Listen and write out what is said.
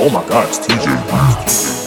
Oh my god, it's TJ.